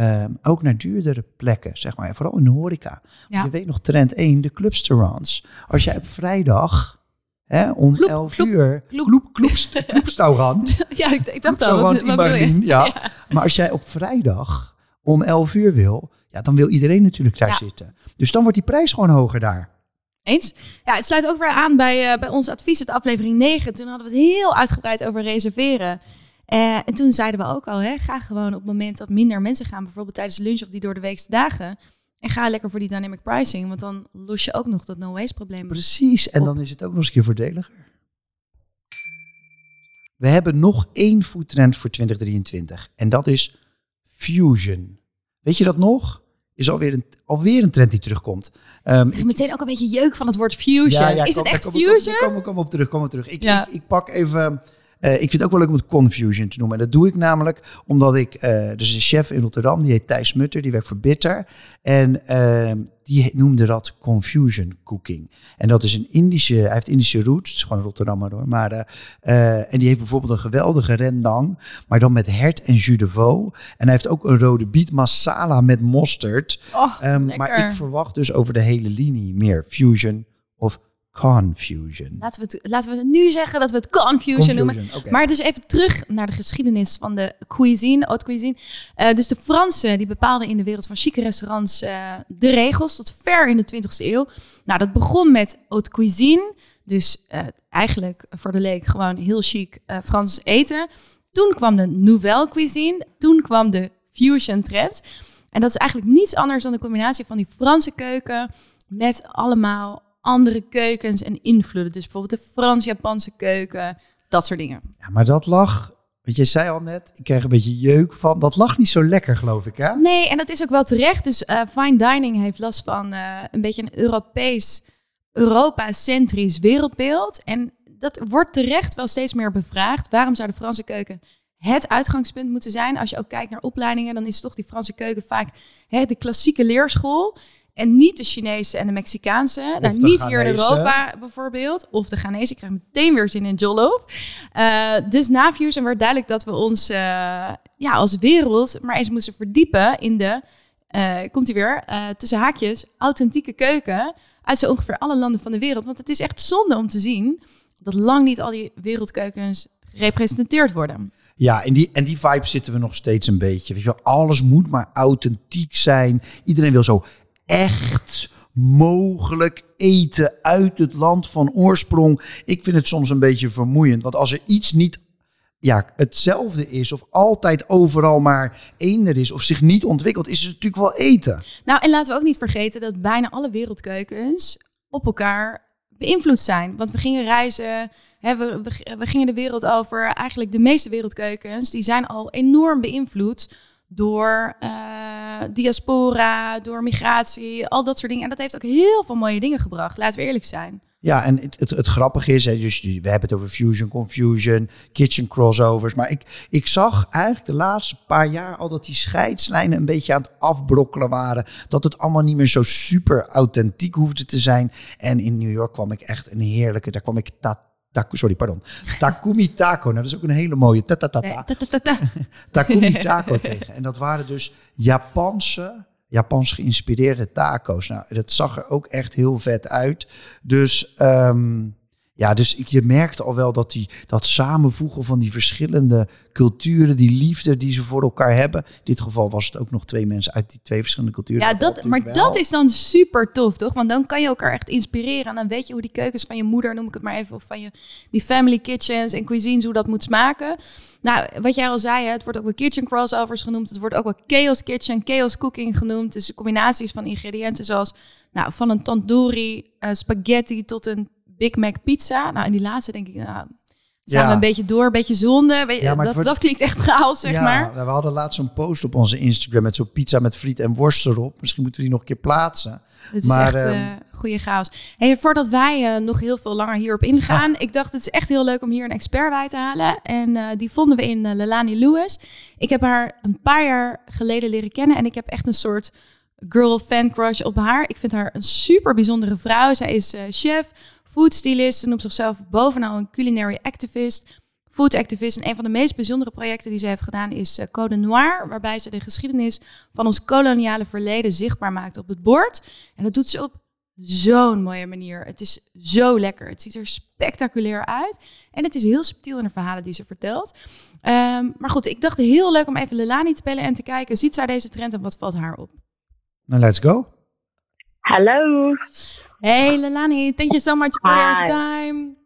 Um, ook naar duurdere plekken, zeg maar. Vooral in de horeca. Ja. Je weet nog trend 1, de clubstaurants. Als jij op vrijdag hè, om kloep, 11 kloep, uur... Kloep, kloepstaurant. *laughs* ja, ik, ik dacht al. Wat, wat ja. ja. Maar als jij op vrijdag om 11 uur wil... Ja, dan wil iedereen natuurlijk daar ja. zitten. Dus dan wordt die prijs gewoon hoger daar. Eens? Ja, het sluit ook weer aan bij, uh, bij ons advies uit aflevering 9. Toen hadden we het heel uitgebreid over reserveren. Uh, en toen zeiden we ook al, hè, ga gewoon op het moment dat minder mensen gaan, bijvoorbeeld tijdens lunch of die door de weekse dagen. En ga lekker voor die dynamic pricing, want dan los je ook nog dat no-waste probleem. Precies, en dan is het ook nog eens een keer voordeliger. We hebben nog één foodtrend voor 2023 en dat is fusion. Weet je dat nog? Is alweer een, alweer een trend die terugkomt. Um, ik meteen ook een beetje jeuk van het woord fusion. Ja, ja, is kom, het echt kom, fusion? Kom, kom, kom, op terug, kom op terug. Ik, ja. ik, ik pak even ik vind het ook wel leuk om het confusion te noemen. En dat doe ik namelijk omdat ik, er is een chef in Rotterdam, die heet Thijs Mutter, die werkt voor Bitter. En ehm, die noemde dat confusion cooking. En dat is een Indische, hij heeft Indische roots, het is gewoon Rotterdam hoor. Maar, uh, en die heeft bijvoorbeeld een geweldige rendang, maar dan met hert en jus de veau. En hij heeft ook een rode biet masala met mosterd. Oh, um, maar ik verwacht dus over de hele linie meer fusion of Confusion. Laten we, het, laten we nu zeggen dat we het confusion, noemen. Maar dus even terug naar de geschiedenis van de cuisine, haute cuisine. Uh, dus de Fransen die bepaalden in de wereld van chique restaurants uh, de regels tot ver in de 20e eeuw. Nou, dat begon met haute cuisine. Dus uh, eigenlijk voor de leek gewoon heel chic Frans eten. Toen kwam de nouvelle cuisine. Toen kwam de fusion trend. En dat is eigenlijk niets anders dan de combinatie van die Franse keuken met allemaal andere keukens en invloeden. Dus bijvoorbeeld de Frans-Japanse keuken, dat soort dingen. Ja, maar dat lag, want je zei al net, ik krijg een beetje jeuk van. Dat lag niet zo lekker, geloof ik, hè? Nee, en dat is ook wel terecht. Dus uh, fine dining heeft last van uh, een beetje een Europees, Europa-centrisch wereldbeeld. En dat wordt terecht wel steeds meer bevraagd. Waarom zou de Franse keuken het uitgangspunt moeten zijn? Als je ook kijkt naar opleidingen, dan is toch die Franse keuken vaak hè, de klassieke leerschool. En niet de Chinese en de Mexicaanse. nou, niet hier in Europa bijvoorbeeld. Of de Ghanese. Ik krijg meteen weer zin in Jollof. Uh, dus na Fusion werd duidelijk dat we ons uh, ja, als wereld maar eens moesten verdiepen in de, uh, komt hij weer, tussen haakjes, authentieke keuken uit zo ongeveer alle landen van de wereld. Want het is echt zonde om te zien dat lang niet al die wereldkeukens gerepresenteerd worden. Ja, en die, en die vibe zitten we nog steeds een beetje. Weet je wel, alles moet maar authentiek zijn. Iedereen wil zo echt mogelijk eten uit het land van oorsprong. Ik vind het soms een beetje vermoeiend. Want als er iets niet ja, hetzelfde is, of altijd overal maar eender is, of zich niet ontwikkelt, is het natuurlijk wel eten. Nou, en laten we ook niet vergeten dat bijna alle wereldkeukens op elkaar beïnvloed zijn. Want we gingen reizen, hè, we, we, we gingen de wereld over. Eigenlijk de meeste wereldkeukens, die zijn al enorm beïnvloed door uh, diaspora, door migratie, al dat soort dingen. En dat heeft ook heel veel mooie dingen gebracht, laten we eerlijk zijn. Ja, en het, het, grappige is, hè, dus we hebben het over fusion, confusion, kitchen crossovers. Maar ik, ik zag eigenlijk de laatste paar jaar al dat die scheidslijnen een beetje aan het afbrokkelen waren. Dat het allemaal niet meer zo super authentiek hoefde te zijn. En in New York kwam ik echt een heerlijke, daar kwam ik ta sorry, pardon. Takumi Taco. Nou, dat is ook een hele mooie. Ta -ta -ta *laughs* Takumi *laughs* Taco tegen. En dat waren dus Japanse, Japans geïnspireerde taco's. Nou, dat zag er ook echt heel vet uit. Dus um, ja, dus je merkte al wel dat die, dat samenvoegen van die verschillende culturen, die liefde die ze voor elkaar hebben. In dit geval was het ook nog twee mensen uit die twee verschillende culturen. Ja, dat, maar dat is dan super tof, toch? Want dan kan je elkaar echt inspireren. En dan weet je hoe die keukens van je moeder, noem ik het maar even, of van je die family kitchens en cuisines, hoe dat moet smaken. Nou, wat jij al zei, het wordt ook wel kitchen crossovers genoemd. Het wordt ook wel chaos kitchen, chaos cooking genoemd. Dus combinaties van ingrediënten zoals nou, van een tandoori uh, spaghetti tot een Big Mac pizza. Nou, en die laatste denk ik, nou, zijn we een beetje door, een beetje zonde. Ja, maar dat, dat klinkt echt *laughs* chaos, zeg ja, maar. We hadden laatst zo'n post op onze Instagram met zo'n pizza met friet en worst erop. Misschien moeten we die nog een keer plaatsen. Het is maar, echt uh, goede chaos. Hey, voordat wij uh, nog heel veel langer hierop ingaan, ik dacht het is echt heel leuk om hier een expert bij te halen. En uh, die vonden we in Lelani Lewis. Ik heb haar een paar jaar geleden leren kennen en ik heb echt een soort girl fan crush op haar. Ik vind haar een super bijzondere vrouw. Zij is chef, foodstylist. Ze noemt zichzelf bovenal een culinary activist, food activist. En een van de meest bijzondere projecten die ze heeft gedaan is uh, Code Noir, waarbij ze de geschiedenis van ons koloniale verleden zichtbaar maakt op het bord. En dat doet ze op zo'n mooie manier. Het is zo lekker. Het ziet er spectaculair uit. En het is heel subtiel in de verhalen die ze vertelt. Um, maar goed, ik dacht heel leuk om even Lelani te bellen en te kijken. Ziet zij deze trend en wat valt haar op? Nou, let's go. Hello. Hey, Lelani, thank you so much for Hi. your time.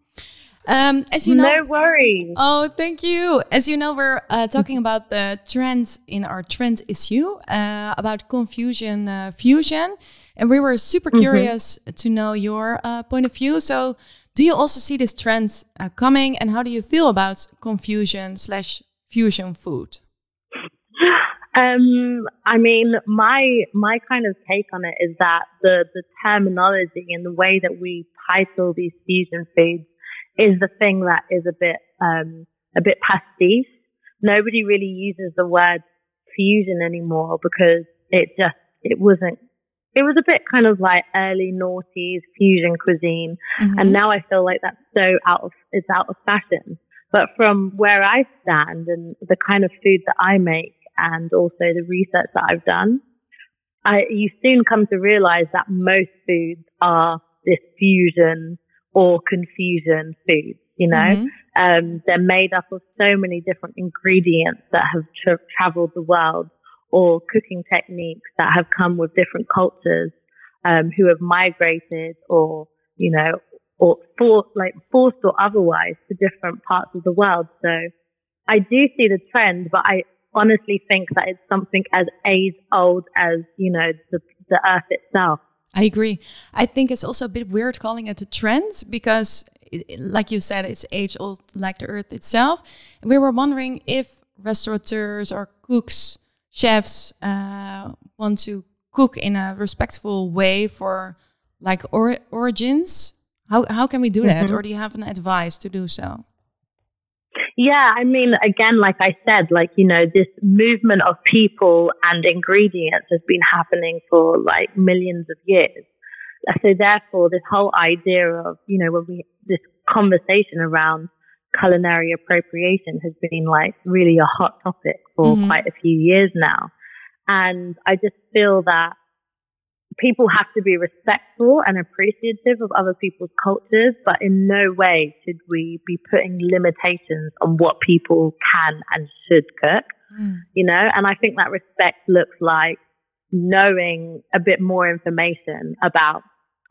Um, as you know, no worries. Oh, thank you. As you know, we're uh, talking about the trends in our trend issue uh, about confusion uh, fusion, and we were super mm-hmm. curious mm -hmm. to know your uh, point of view. So, do you also see this trend uh, coming, and how do you feel about confusion slash fusion food? Um, I mean, my my kind of take on it is that the the terminology and the way that we title these fusion foods is the thing that is a bit um, a bit pastiche. Nobody really uses the word fusion anymore because it just, it wasn't, it was a bit kind of like early noughties fusion cuisine. Mhm. And now I feel like that's so out of, it's out of fashion. But from where I stand and the kind of food that I make and also the research that I've done, I, you soon come to realize that most foods are this fusion or confusion foods, you know? Mhm. Um, they're made up of so many different ingredients that have tra- traveled the world or cooking techniques that have come with different cultures, um, who have migrated or, you know, or for, like forced or otherwise to different parts of the world. So I do see the trend, but I honestly think that it's something as age old as, you know, the, the earth itself. I agree. I think it's also a bit weird calling it a trend because, it, like you said, it's age old like the earth itself. We were wondering if restaurateurs or cooks, chefs uh, want to cook in a respectful way for like or- origins. How, how can we do that? Or do you have an advice to do so? Yeah, I mean, again, like I said, like, you know, this movement of people and ingredients has been happening for like millions of years. So therefore, this whole idea of, you know, when we, this conversation around culinary appropriation has been like really a hot topic for Mhm. quite a few years now. And I just feel that people have to be respectful and appreciative of other people's cultures, but in no way should we be putting limitations on what people can and should cook, Mm. you know? And I think that respect looks like knowing a bit more information about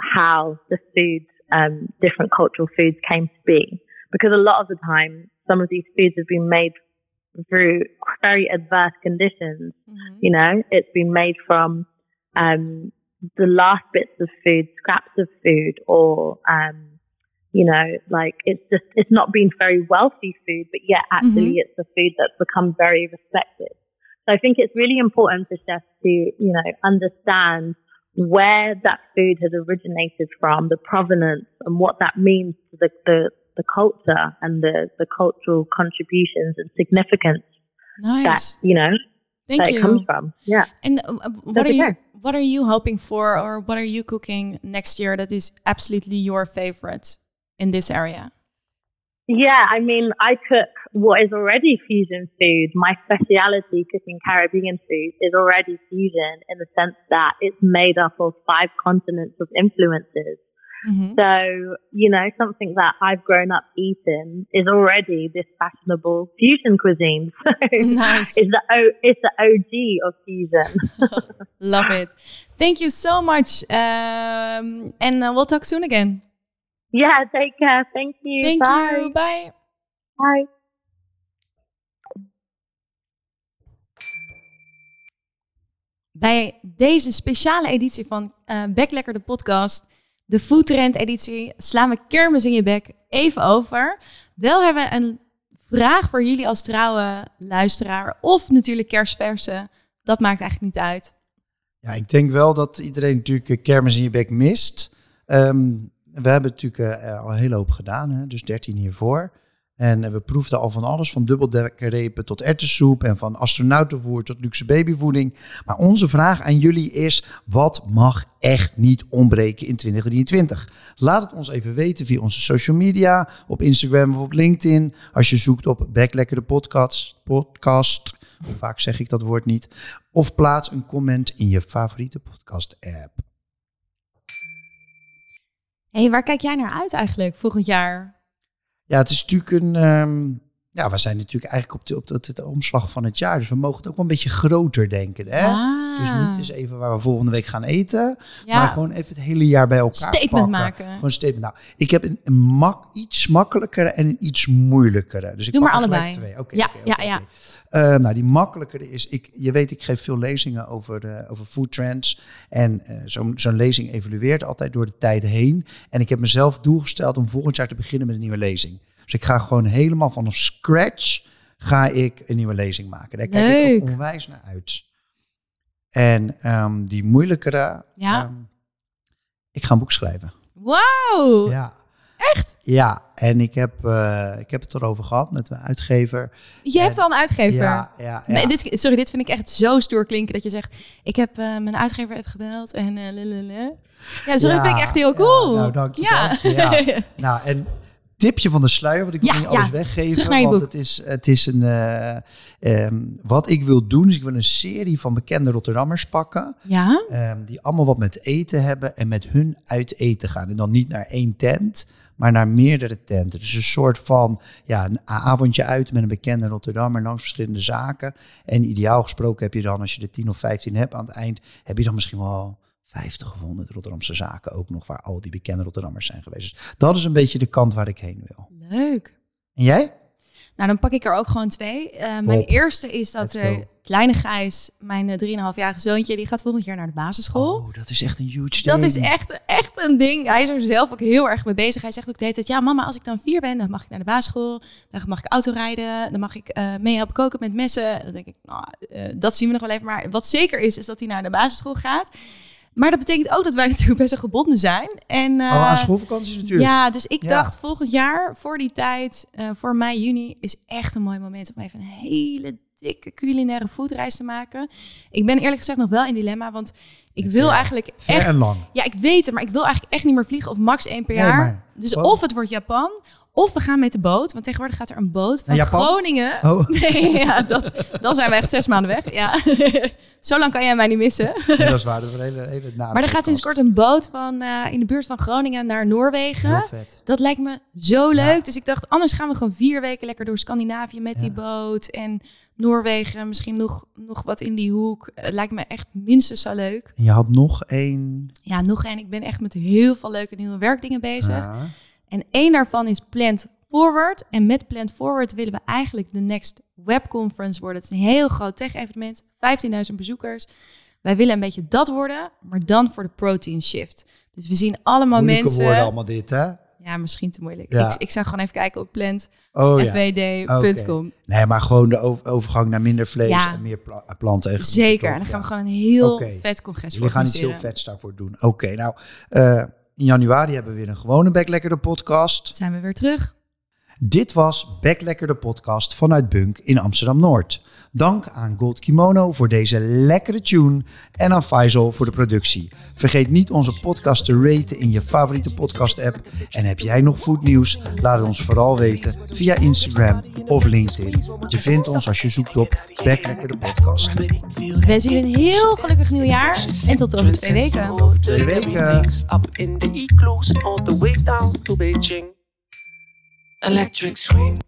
how the foods, um, different cultural foods came to be. Because a lot of the time, some of these foods have been made through very adverse conditions Mhm. you know, it's been made from um, the last bits of food, scraps of food, or um, you know, like it's just it's not been very wealthy food, but yet actually it's a food that's become very respected. So I think it's really important for chefs to you know understand where that food has originated from, the provenance, and what that means to the the, the culture and the the cultural contributions and significance Nice. that you know Thank that you. it comes from. Yeah. And uh, what That's are you. What are you hoping for, or what are you cooking next year that is absolutely your favorite in this area? Yeah, I mean, I cook what is already fusion food. My speciality cooking Caribbean food is already fusion in the sense that it's made up of five continents of influences. Mhm. So, you know, something that I've grown up eating is already this fashionable fusion cuisine. *laughs* So Nice. it's the o- it's the OG of fusion. *laughs* Love it. Thank you so much. Um, and uh, we'll talk soon again. yeah, take care. Thank you. Thank Bye. you. Bye. Bye. Bij deze speciale editie van eh Bek Lekker de podcast, de Foodtrend editie, slaan we kermis in je bek even over. Wel hebben we een vraag voor jullie als trouwe luisteraar of natuurlijk kerstverse. Dat maakt eigenlijk niet uit. Ja, ik denk wel dat iedereen natuurlijk eh, kermis in je bek mist. Ehm, we hebben natuurlijk eh, al een hele hoop gedaan, hè? dus 13 hiervoor. En eh, we proefden al van alles, van dubbeldekkerrepen tot erwtensoep en van astronautenvoer tot luxe babyvoeding. Maar onze vraag aan jullie is, wat mag echt niet ontbreken in 2023? Laat het ons even weten via onze social media, op Instagram of op LinkedIn. Als je zoekt op Backlekker de podcast, podcast, vaak zeg ik dat woord niet. Of plaats een comment in je favoriete podcast app. hey, waar kijk jij naar uit eigenlijk volgend jaar? Ja, het is natuurlijk een. ehm, ja, we zijn natuurlijk eigenlijk op de, op de, de omslag van het jaar. Dus we mogen het ook wel een beetje groter denken. Hè? Ah. Dus niet eens even waar we volgende week gaan eten. Ja. Maar gewoon even het hele jaar bij elkaar Statement pakken. maken. Gewoon statement. Nou, ik heb een, een mak, iets makkelijkere en een iets moeilijkere. Dus ik Doe pak maar allebei. Twee. Oké, Ja, ja, ja. Eh, nou, die makkelijkere is, ik, je weet, ik geef veel lezingen over, eh, over food trends. En eh, zo'n zo'n lezing evolueert altijd door de tijd heen. En ik heb mezelf doel gesteld om volgend jaar te beginnen met een nieuwe lezing. Dus ik ga gewoon helemaal vanaf scratch ga ik een nieuwe lezing maken. Daar kijk ik ook onwijs naar uit. En ehm, die moeilijkere, Ja. ehm, ik ga een boek schrijven. Wauw. Ja. Echt? Ja, en ik heb, uh, ik heb het erover gehad met mijn uitgever. Je hebt al een uitgever? Ja, ja, ja. Dit, sorry, dit vind ik echt zo stoer klinken dat je zegt... ik heb uh, mijn uitgever even gebeld en... Uh, ja, dus dat vind ik echt heel cool. Nou, dank je. Ja. ja. nou, en tipje van de sluier, want ik wil niet alles weggeven. Want het is, het is een. Uh, um, wat ik wil doen, is ik wil een serie van bekende Rotterdammers pakken. Ja. Um, die allemaal wat met eten hebben en met hun uit eten gaan. En dan niet naar één tent, maar naar meerdere tenten. Dus een soort van ja, een avondje uit met een bekende Rotterdammer langs verschillende zaken. En ideaal gesproken heb je dan, als je er 10 of 15 hebt aan het eind, heb je dan misschien wel 50 of 100 Rotterdamse zaken ook nog, waar al die bekende Rotterdammers zijn geweest. Dus dat is een beetje de kant waar ik heen wil. Leuk. En jij? Nou, dan pak ik er ook gewoon twee. Uh, mijn eerste is dat uh, kleine Gijs, mijn uh, 3,5-jarige zoontje, die gaat volgend jaar naar de basisschool. Oh, dat is echt een huge ding. Dat is echt, echt een ding. Hij is er zelf ook heel erg mee bezig. Hij zegt ook de hele tijd, ja mama, als ik dan vier ben, dan mag ik naar de basisschool. Dan mag ik autorijden. Dan mag ik uh, mee helpen koken met messen. Dan denk ik, nou, dat zien we nog wel even. Maar wat zeker is, is dat hij naar de basisschool gaat. Maar dat betekent ook dat wij *laughs* natuurlijk best wel gebonden zijn. En, uh, oh, aan schoolvakanties natuurlijk. Ja, dus ik dacht volgend jaar, voor die tijd, uh, voor mei, juni, is echt een mooi moment om even een hele dikke culinaire foodreis te maken. Ik ben eerlijk gezegd nog wel in dilemma, want ik wil eigenlijk echt... En lang. Ja, ik weet het, maar ik wil eigenlijk echt niet meer vliegen of max één per jaar. maar, dus of het wordt Japan, of we gaan met de boot, want tegenwoordig gaat er een boot van Groningen. Oh. *laughs* Nee, ja, dat, dan zijn we echt zes maanden weg. Ja. *laughs* Zo lang kan jij mij niet missen. Nee, dat is waar. Dat is een hele, hele maar er gaat sinds kort een boot van uh, in de buurt van Groningen naar Noorwegen. Vet. Dat lijkt me zo leuk. Ja. Dus ik dacht, anders gaan we gewoon vier weken lekker door Scandinavië met ja. die boot. En Noorwegen, misschien nog, nog wat in die hoek. Het lijkt me echt minstens zo leuk. En je had nog één. Ja, nog één. Ik ben echt met heel veel leuke nieuwe werkdingen bezig. Ja. En één daarvan is Plant Forward. En met Plant Forward willen we eigenlijk de Next Web Conference worden. Het is een heel groot tech-evenement, 15.000 bezoekers. Wij willen een beetje dat worden, maar dan voor de protein shift. Dus we zien allemaal Moeilijke mensen. woorden allemaal dit, hè? Ja, misschien te moeilijk. Ja. Ik, ik zou gewoon even kijken op plantfvd.com. Oh, ja. Nee, maar gewoon de overgang naar minder vlees ja. en meer pla planten. En Zeker. En dan gaan we gewoon een heel okay. vet congres We gaan iets heel vets daarvoor doen. Oké, okay, nou... Uh, in januari hebben we weer een gewone Backlekker de podcast. Zijn we weer terug. Dit was Backlekker de podcast vanuit Bunk in Amsterdam-Noord. Dank aan Gold Kimono voor deze lekkere tune en aan Faisal voor de productie. Vergeet niet onze podcast te raten in je favoriete podcast app. En heb jij nog foodnieuws? Laat het ons vooral weten via Instagram of LinkedIn. Je vindt ons als je zoekt op Backlekker de podcast. We wensen jullie een heel gelukkig nieuwjaar en tot over twee weken. Twee weken. Electric swing.